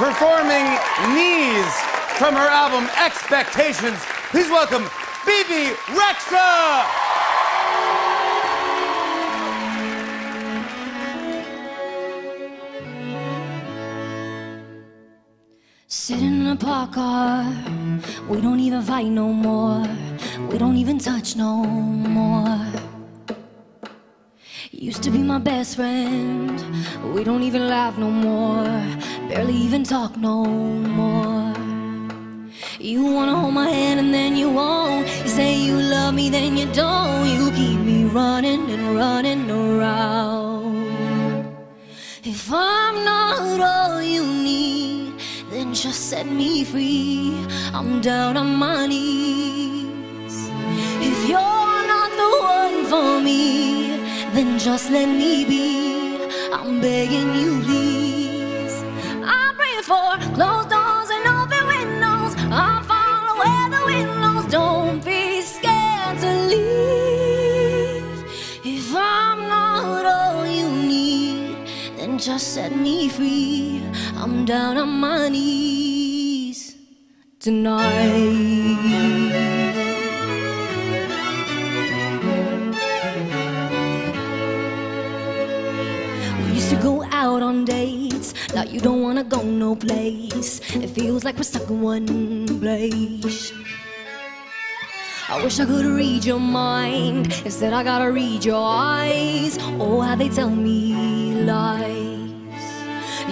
performing Knees from her album Expectations. Please welcome Bebe Rexha. Sitting in a park car, we don't even fight no more. We don't even touch no more. Used to be my best friend, we don't even laugh no more. Barely even talk no more. You wanna hold my hand and then you won't. You say you love me, then you don't. You keep me running and running around. If I'm not all you need, then just set me free. I'm down on my knees. Then just let me be. I'm begging you, please. I pray for closed doors and open windows. I'll follow where the wind blows. Don't be scared to leave. If I'm not all you need, then just set me free. I'm down on my knees tonight. On dates. Now you don't wanna go no place. It feels like we're stuck in one place. I wish I could read your mind. Instead, I gotta read your eyes. Oh, how they tell me lies.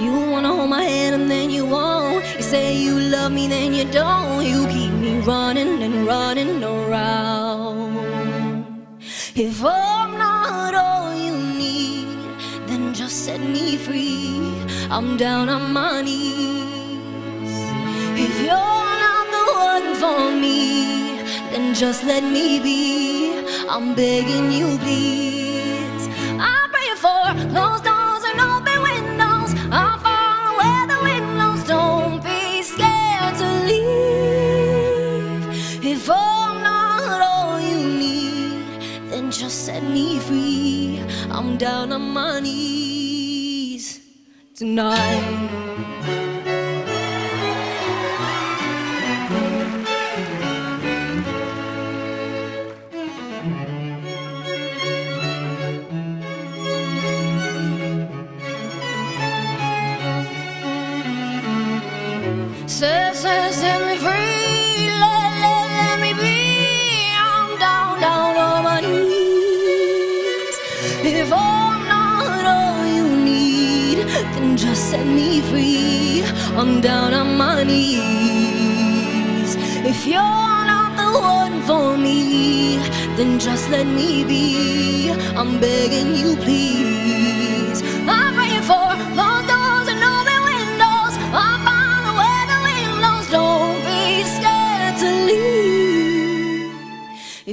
You wanna hold my hand and then you won't. You say you love me, then you don't. You keep me running and running around. If I'm set me free. I'm down on my knees. If you're not the one for me, then just let me be. I'm begging you, please. I pray for closed doors and open windows. I'll follow where the wind blows. Don't be scared to leave. If I'm not all you need, then just set me free. I'm down on my knees tonight. Set, set, set me free. Then just set me free. I'm down on my knees. If you're not the one for me, then just let me be. I'm begging you, please. I'm praying for closed doors and open windows. I'm found where the wind blows. Don't be scared to leave.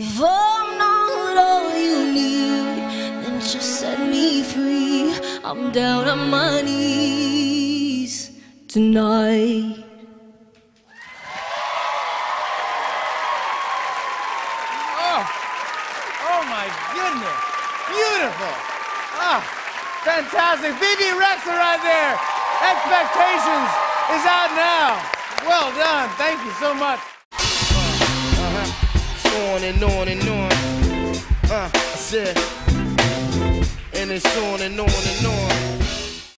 If I'm not I'm down on my knees tonight. Oh, oh my goodness. Beautiful. Ah, fantastic. Bebe Rexha right there. Expectations is out now. Well done. Thank you so much. on and on and on. Uh, I said, and it's on and on and on.